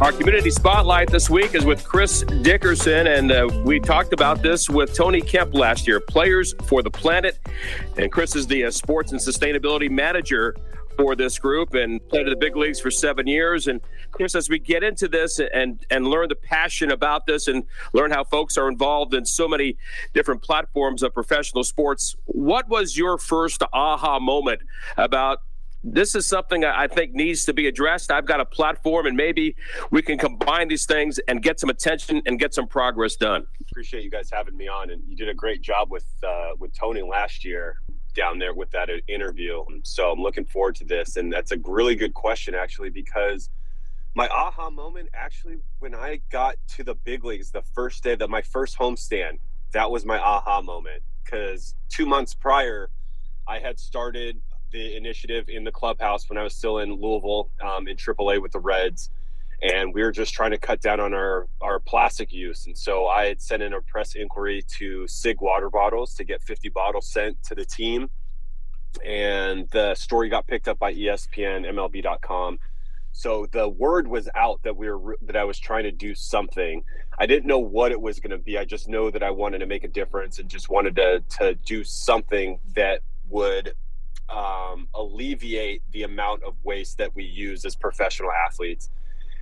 Our community spotlight this week is with Chris Dickerson, and uh, we talked about this with Tony Kemp last year. Players for the Planet, and Chris is the uh, sports and sustainability manager for this group, and played in the big leagues for seven years. And Chris, as we get into this and and learn the passion about this, and learn how folks are involved in so many different platforms of professional sports, what was your first aha moment about this is something I think needs to be addressed. I've got a platform, and maybe we can combine these things and get some attention and get some progress done. Appreciate you guys having me on, and you did a great job with uh, with Tony last year down there with that interview. So I'm looking forward to this, and that's a really good question actually because my aha moment actually when I got to the big leagues the first day that my first homestand that was my aha moment because two months prior I had started the initiative in the clubhouse when I was still in Louisville um, in AAA with the Reds, and we were just trying to cut down on our our plastic use. And so I had sent in a press inquiry to SIGG water bottles to get 50 bottles sent to the team, and the story got picked up by ESPN, MLB.com. So the word was out that we were that I was trying to do something. I didn't know what it was going to be. I just know that I wanted to make a difference and just wanted to to do something that would um, alleviate the amount of waste that we use as professional athletes.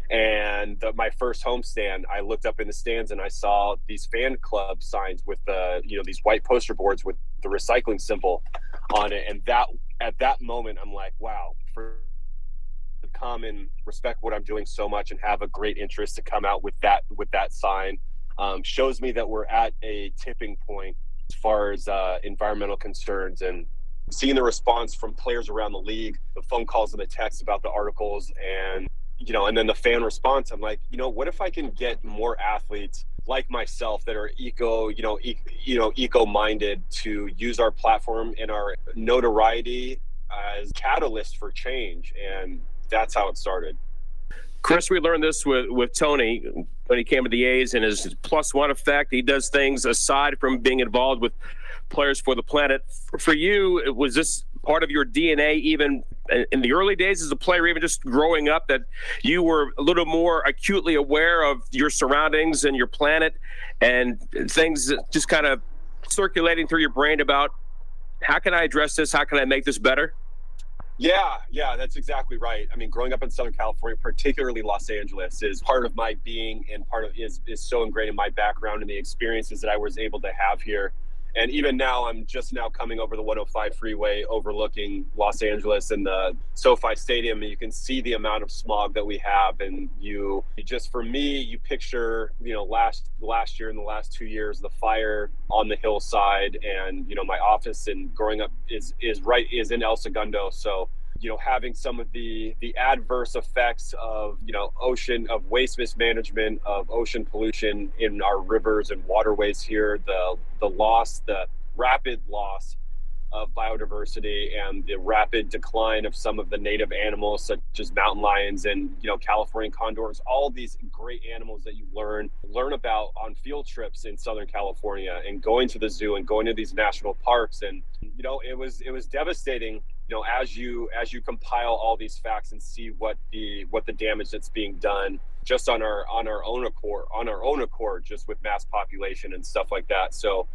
And the, my first homestand, I looked up in the stands and I saw these fan club signs with the, you know, these white poster boards with the recycling symbol on it. And that, at that moment, I'm like, wow, for come and respect what I'm doing so much and have a great interest to come out with that, with that sign, um, shows me that we're at a tipping point as far as uh, environmental concerns and seeing the response from players around the league, the phone calls and the texts about the articles, and you know, and then the fan response. I'm like, you know, what if I can get more athletes like myself that are eco, you know, e- you know, eco-minded to use our platform and our notoriety as catalyst for change, and that's how it started. Chris, we learned this with, with Tony when he came to the A's and his plus one effect. He does things aside from being involved with players for the planet. For you, was this part of your DNA even in the early days as a player, even just growing up, that you were a little more acutely aware of your surroundings and your planet and things just kind of circulating through your brain about how can I address this? How can I make this better? Yeah, yeah, that's exactly right. I mean, growing up in Southern California, particularly Los Angeles, is part of my being and part of is is so ingrained in my background and the experiences that I was able to have here and even now i'm just now coming over the 105 freeway overlooking los angeles and the sofi stadium and you can see the amount of smog that we have and you just for me you picture you know last last year and the last two years the fire on the hillside and you know my office and growing up is is right is in el segundo. So you know having some of the the adverse effects of you know ocean of waste mismanagement of ocean pollution in our rivers and waterways here the the loss the rapid loss of biodiversity and the rapid decline of some of the native animals such as mountain lions and you know Californian condors all these great animals that you learn learn about on field trips in southern California and going to the zoo and going to these national parks. And you know it was it was devastating you know as you as you compile all these facts and see what the what the damage that's being done just on our on our own accord on our own accord just with mass population and stuff like that so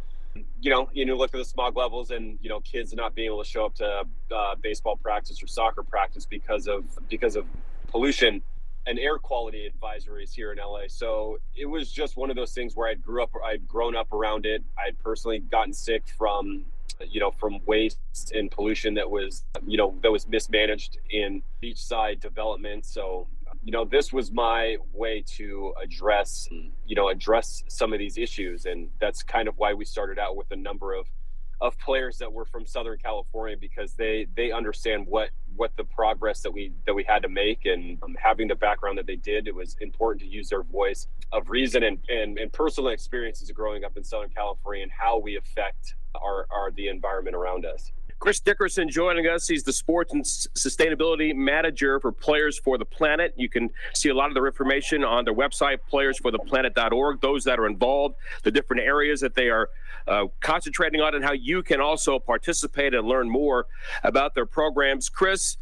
you know you know look at the smog levels and you know kids not being able to show up to uh, baseball practice or soccer practice because of because of pollution and air quality advisories here in LA. So it was just one of those things where I grew up, I'd grown up around it. I'd personally gotten sick from you know, from waste and pollution that was, you know, that was mismanaged in beachside development. So, you know, this was my way to address, you know, address some of these issues. And that's kind of why we started out with a number of, of players that were from Southern California because they they understand what what the progress that we that we had to make and um, having the background that they did it was important to use their voice of reason and, and and personal experiences growing up in Southern California and how we affect our, our the environment around us. Chris Dickerson joining us. He's the sports and sustainability manager for Players for the Planet. You can see a lot of their information on their website, playersfortheplanet.org. Those that are involved, the different areas that they are uh, concentrating on, and how you can also participate and learn more about their programs. Chris,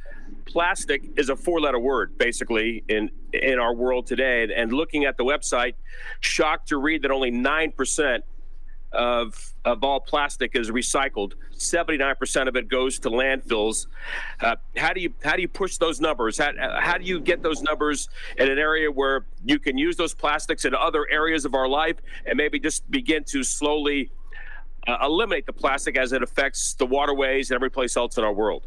plastic is a four-letter word, basically, in in our world today. And looking at the website, shocked to read that only nine percent of of all plastic is recycled. Seventy nine percent of it goes to landfills. Uh, how do you how do you push those numbers? How, how do you get those numbers in an area where you can use those plastics in other areas of our life and maybe just begin to slowly uh, eliminate the plastic as it affects the waterways and every place else in our world?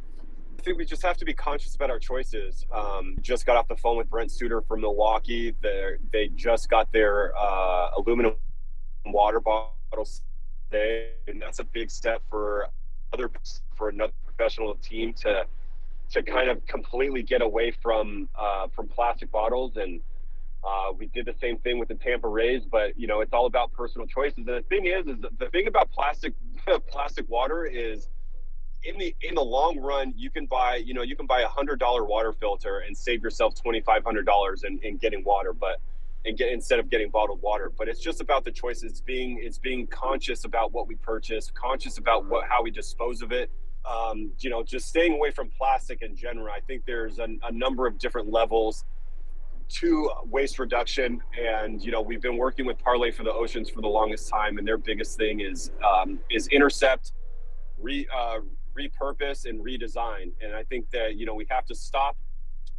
I think we just have to be conscious about our choices. Um, just got off the phone with Brent Suter from Milwaukee. They're, they just got their uh, aluminum water bottle today, and that's a big step for other for another professional team to to kind of completely get away from uh, from plastic bottles. And uh, we did the same thing with the Tampa Rays, but you know it's all about personal choices. And the thing is, is the thing about plastic plastic water is in the in the long run, you can buy you know you can buy a hundred dollar water filter and save yourself twenty five hundred dollars in, in getting water, but and get instead of getting bottled water. But it's just about the choices. Being it's being conscious about what we purchase, conscious about what how we dispose of it. Um, you know, just staying away from plastic in general. I think there's a, a number of different levels to waste reduction, and you know, we've been working with Parley for the Oceans for the longest time, and their biggest thing is um, is intercept, re, uh, repurpose, and redesign. And I think that you know we have to stop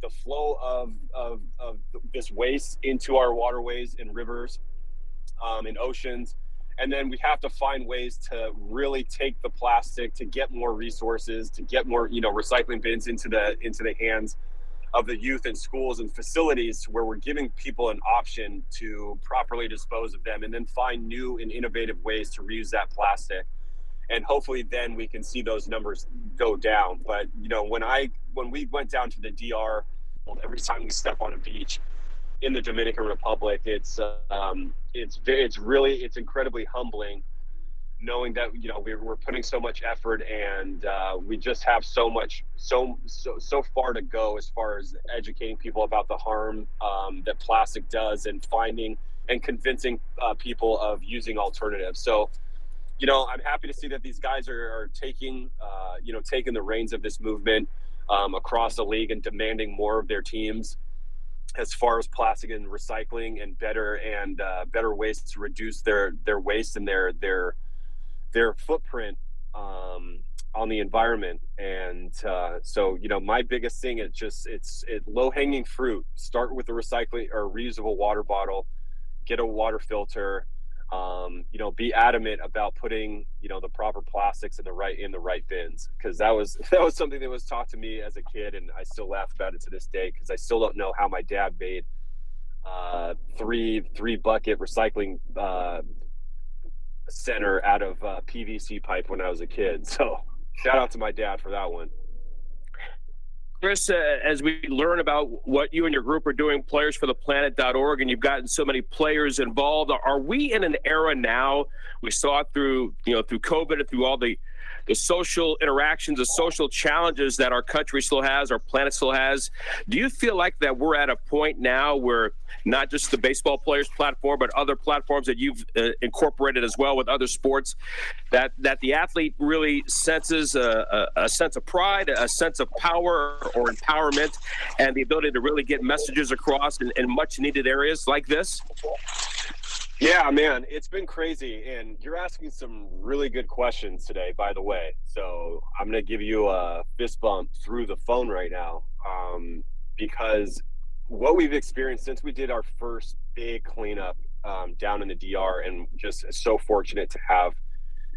the flow of, of, of this waste into our waterways and rivers um, and oceans. And then we have to find ways to really take the plastic to get more resources, to get more, you know, recycling bins into the into the hands of the youth in schools and facilities where we're giving people an option to properly dispose of them and then find new and innovative ways to reuse that plastic and hopefully then we can see those numbers go down but you know when i when we went down to the dr every time we step on a beach in the Dominican Republic. It's um, it's it's really it's incredibly humbling knowing that you know we're, we're putting so much effort and uh, we just have so much so so so far to go as far as educating people about the harm um, that plastic does and finding and convincing uh, people of using alternatives. So you know I'm happy to see that these guys are, are taking uh, you know taking the reins of this movement um, across the league and demanding more of their teams as far as plastic and recycling and better and uh, better ways to reduce their their waste and their their their footprint um, on the environment. And uh, so, you know, my biggest thing is just it's it low hanging fruit. Start with a recycling or reusable water bottle, get a water filter, um, you know, be adamant about putting, you know, the proper plastics in the right in the right bins because that was that was something that was taught to me as a kid, and I still laugh about it to this day because I still don't know how my dad made uh, three three bucket recycling uh, center out of uh, PVC pipe when I was a kid. So shout out to my dad for that one. Chris, uh, as we learn about what you and your group are doing, playersfortheplanet.org, and you've gotten so many players involved, are we in an era now? We saw it through, you know, through COVID and through all the the social interactions, the social challenges that our country still has, our planet still has. Do you feel like that we're at a point now where not just the baseball players platform, but other platforms that you've uh, incorporated as well with other sports, that that the athlete really senses a, a, a sense of pride, a sense of power or empowerment, and the ability to really get messages across in, in much needed areas like this? Yeah, man, it's been crazy. And you're asking some really good questions today, by the way. So I'm going to give you a fist bump through the phone right now um, because what we've experienced since we did our first big cleanup um, down in the DR, and just so fortunate to have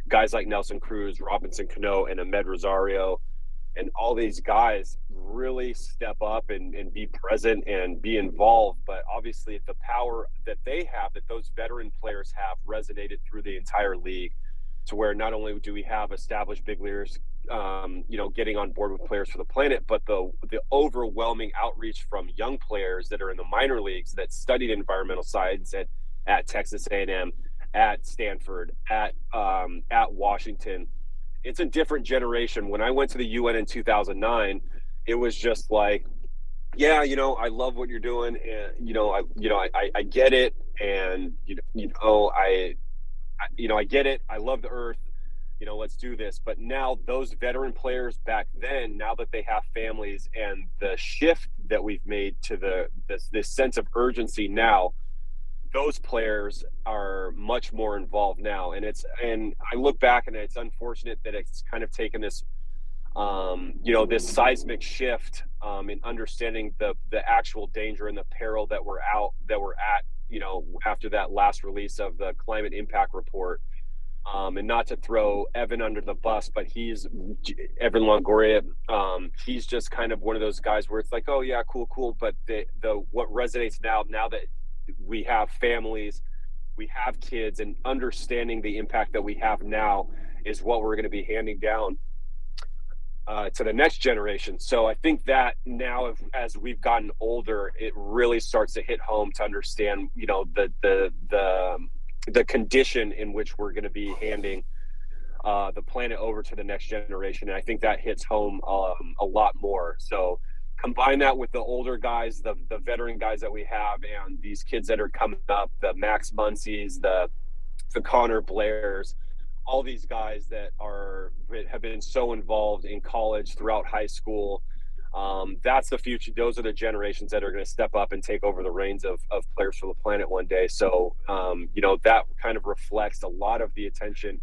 guys like Nelson Cruz, Robinson Cano, and Amed Rosario and all these guys really step up and, and be present and be involved. But obviously, the power that they have, that those veteran players have, resonated through the entire league to where not only do we have established big leaders, um, you know, getting on board with players for the planet, but the the overwhelming outreach from young players that are in the minor leagues that studied environmental science at at Texas A&M, at Stanford, at um, at Washington. It's a different generation. When I went to the UN in 2009, it was just like, yeah, you know, I love what you're doing, and you know, I you know, I, I, I get it, and you know, you know, I, I, you know, I get it. I love the Earth you know, let's do this. But now those veteran players back then, now that they have families and the shift that we've made to the this this sense of urgency now, those players are much more involved now. And it's and I look back and it's unfortunate that it's kind of taken this um, you know, this seismic shift um, in understanding the the actual danger and the peril that we're out that we're at, you know, after that last release of the climate impact report um, and not to throw Evan under the bus, but he's Evan Longoria. Um, he's just kind of one of those guys where it's like, oh yeah, cool, cool. But the the what resonates now, now that we have families, we have kids, and understanding the impact that we have now is what we're going to be handing down uh, to the next generation. So I think that now, as we've gotten older, it really starts to hit home to understand, you know, the the the the condition in which we're going to be handing uh, the planet over to the next generation. And I think that hits home um, a lot more. So combine that with the older guys, the the veteran guys that we have, and these kids that are coming up, the Max Muncies, the the Connor Blairs, all these guys that are have been so involved in college throughout high school um, that's the future. Those are the generations that are going to step up and take over the reins of, of players for the planet one day. So, um, you know, that kind of reflects a lot of the attention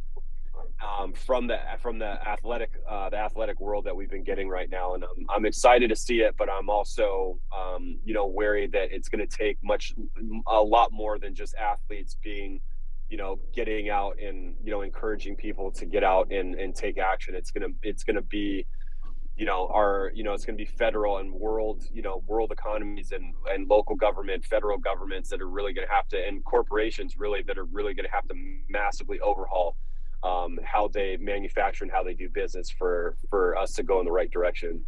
um, from the from the athletic uh, the athletic world that we've been getting right now, and I'm, I'm excited to see it. But I'm also, um, you know, wary that it's going to take much a lot more than just athletes being you know getting out and you know encouraging people to get out and and take action it's gonna it's gonna be you know are you know it's going to be federal and world you know world economies and and local government federal governments that are really going to have to and corporations really that are really going to have to massively overhaul um, how they manufacture and how they do business for for us to go in the right direction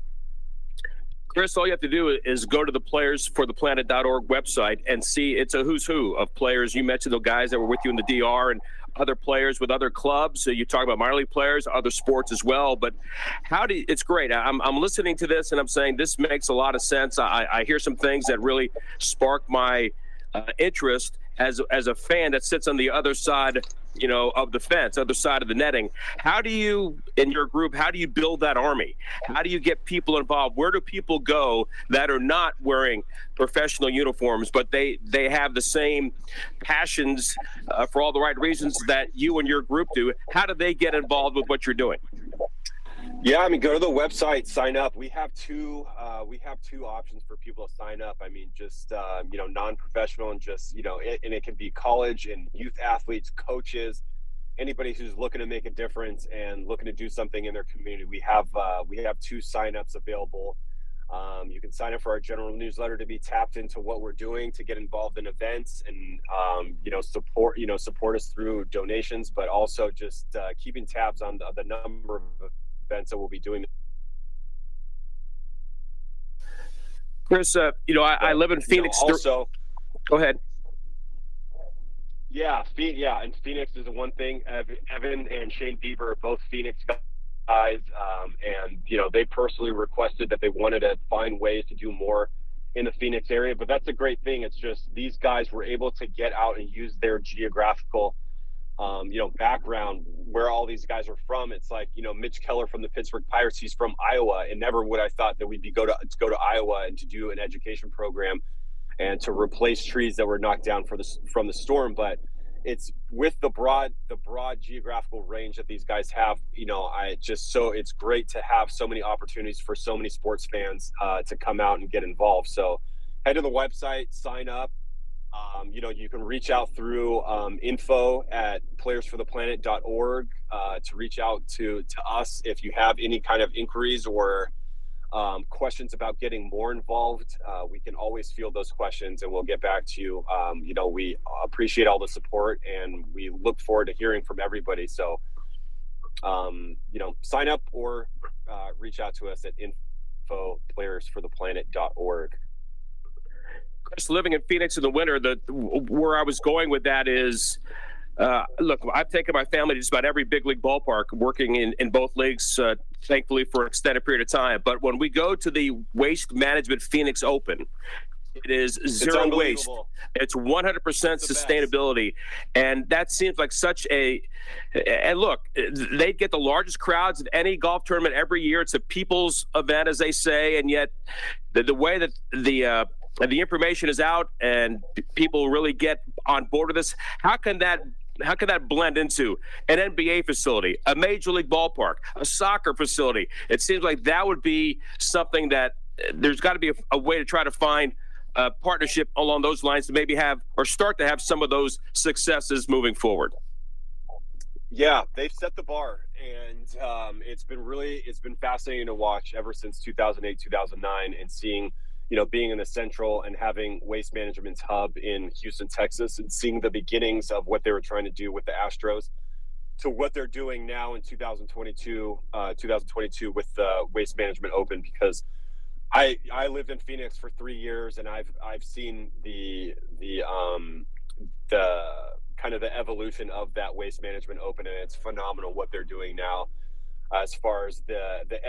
Chris, all you have to do is go to the players for the planet.org website and see it's a who's who of players. You mentioned the guys that were with you in the DR and other players with other clubs. So you talk about minor league players, other sports as well. But how do you, it's great. I'm, I'm listening to this and I'm saying this makes a lot of sense. I, I hear some things that really spark my uh, interest as as a fan that sits on the other side, you know, of the fence, other side of the netting. How do you, in your group, how do you build that army? How do you get people involved? Where do people go that are not wearing professional uniforms, but they they have the same passions uh, for all the right reasons that you and your group do? How do they get involved with what you're doing? Yeah, I mean, go to the website, sign up. We have two. Uh, we have two options for people to sign up. I mean, just uh, you know, non-professional and just you know, it, and it can be college and youth athletes, coaches, anybody who's looking to make a difference and looking to do something in their community. We have uh, we have two sign-ups available. Um, you can sign up for our general newsletter to be tapped into what we're doing, to get involved in events, and um, you know support you know support us through donations, but also just uh, keeping tabs on the, the number of events that we'll be doing. Chris, uh, you know, I, I, live in Phoenix. You know, also, go ahead. Yeah, yeah, and Phoenix is the one thing. Evan and Shane Bieber are both Phoenix guys, um, and you know they personally requested that they wanted to find ways to do more in the Phoenix area. But that's a great thing. It's just these guys were able to get out and use their geographical um, you know, background where all these guys are from. It's like, you know, Mitch Keller from the Pittsburgh Pirates, he's from Iowa. And never would I thought that we'd be go to, to go to Iowa and to do an education program and to replace trees that were knocked down for the, from the storm. But it's with the broad, the broad geographical range that these guys have, you know, I just, so it's great to have so many opportunities for so many sports fans uh, to come out and get involved. So head to the website, sign up, um, you know, you can reach out through um, info at playersfortheplanet.org uh, to reach out to, to us if you have any kind of inquiries or um, questions about getting more involved. Uh, we can always field those questions and we'll get back to you. Um, you know, we appreciate all the support and we look forward to hearing from everybody. So um, you know, sign up or uh, reach out to us at infoplayersfortheplanet.org. Chris, living in Phoenix in the winter, the where I was going with that is, uh, look, I've taken my family to just about every big league ballpark, working in, in both leagues, uh, thankfully for an extended period of time. But when we go to the Waste Management Phoenix Open, it is zero waste. It's 100% sustainability. And that seems like such a. And look, they get the largest crowds at any golf tournament every year. It's a people's event, as they say. And yet, the, the way that the. Uh, the information is out and people really get on board with this. How can that how can that blend into an NBA facility, a major league ballpark, a soccer facility? It seems like that would be something that uh, there's got to be a, a, way to try to find a partnership along those lines to maybe have or start to have some of those successes moving forward? Yeah, they've set the bar, and um, it's been really it's been fascinating to watch ever since 2008, 2009, and seeing you know being in the central and having waste management's hub in Houston, Texas, and seeing the beginnings of what they were trying to do with the Astros to what they're doing now in 2022, uh, 2022 with the Waste Management Open because I I lived in Phoenix for three years, and I've I've seen the the um the kind of the evolution of that waste management open, and it's phenomenal what they're doing now as far as the the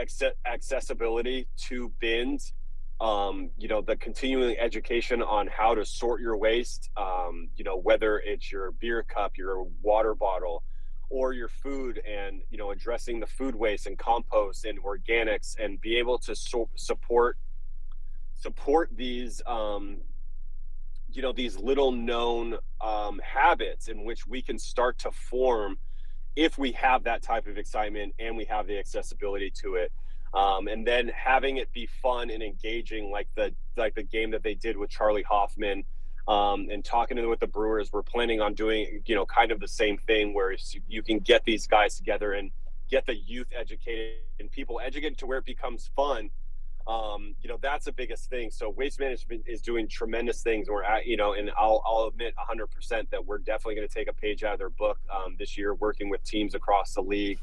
accessibility to bins. Um, you know, the continuing education on how to sort your waste. Um, you know, whether it's your beer cup, your water bottle, or your food and you know addressing the food waste and compost and organics and be able to so- support support these um, you know these little known um, habits in which we can start to form if we have that type of excitement and we have the accessibility to it um, and then having it be fun and engaging like the like the game that they did with Charley Hoffman um, and talking to them with the Brewers, we're planning on doing, you know, kind of the same thing where you can get these guys together and get the youth educated and people educated to where it becomes fun. Um, you know, that's the biggest thing. So waste management is doing tremendous things. We're at, you know, and I'll, I'll admit 100% that we're definitely going to take a page out of their book um, this year, working with teams across the league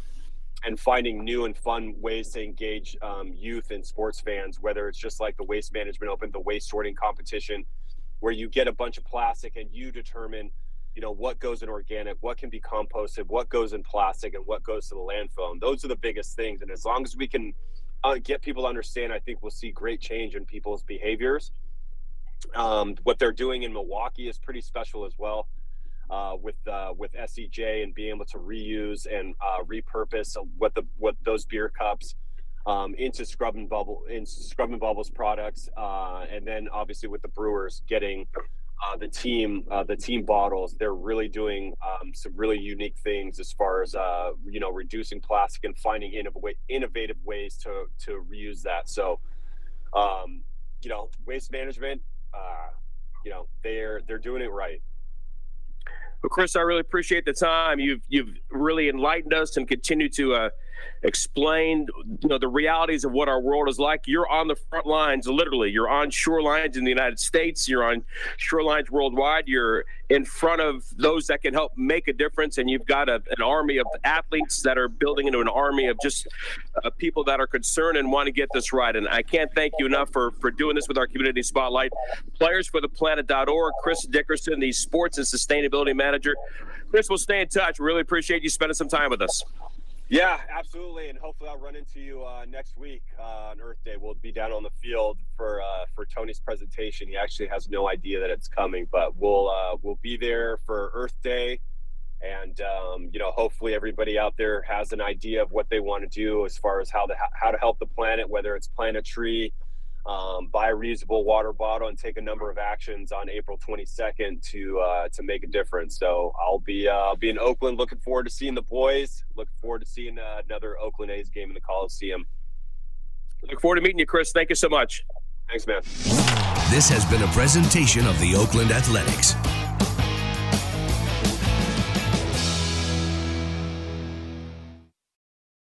and finding new and fun ways to engage um, youth and sports fans, whether it's just like the waste management open, the waste sorting competition, where you get a bunch of plastic and you determine you know what goes in organic what can be composted what goes in plastic and what goes to the landfill. And those are the biggest things. And as long as we can uh, get people to understand i think we'll see great change in people's behaviors. Um, what they're doing in milwaukee is pretty special as well uh, with uh, with SCJ and being able to reuse and uh, repurpose what the what those beer cups um, into Scrubbing Bubble into Scrubbing Bubbles products, uh, and then obviously with the Brewers getting uh, the team uh, the team bottles, they're really doing um, some really unique things as far as you know reducing plastic and finding innov- innovative ways to to reuse that. So, um, you know, waste management, you know, they're they're doing it right. Well, Chris, I really appreciate the time. You've you've really enlightened us and continue to uh, explained you know the realities of what our world is like. You're on the front lines literally. You're on shorelines in the united states. You're on shorelines worldwide. You're in front of those that can help make a difference. And you've got a, an army of athletes that are building into an army of just uh, people that are concerned and want to get this right. And i can't thank you enough for for doing this with our community spotlight. Playersfortheplanet.org chris dickerson the sports and sustainability manager. Chris we'll stay in touch. Really appreciate you spending some time with us yeah, absolutely, and hopefully I'll run into you uh, next week uh, on Earth Day. We'll be down on the field for uh, for Tony's presentation. He actually has no idea that it's coming, but we'll uh, we'll be there for Earth Day, and um, you know, hopefully everybody out there has an idea of what they want to do as far as how to how to help the planet, whether it's plant a tree, um, buy a reusable water bottle and take a number of actions on April 22nd to uh, to make a difference. So I'll be uh, I'll be in Oakland. Looking forward to seeing the boys. Looking forward to seeing uh, another Oakland A's game in the Coliseum. Look forward to meeting you, Chris. Thank you so much. Thanks, man. This has been a presentation of the Oakland Athletics.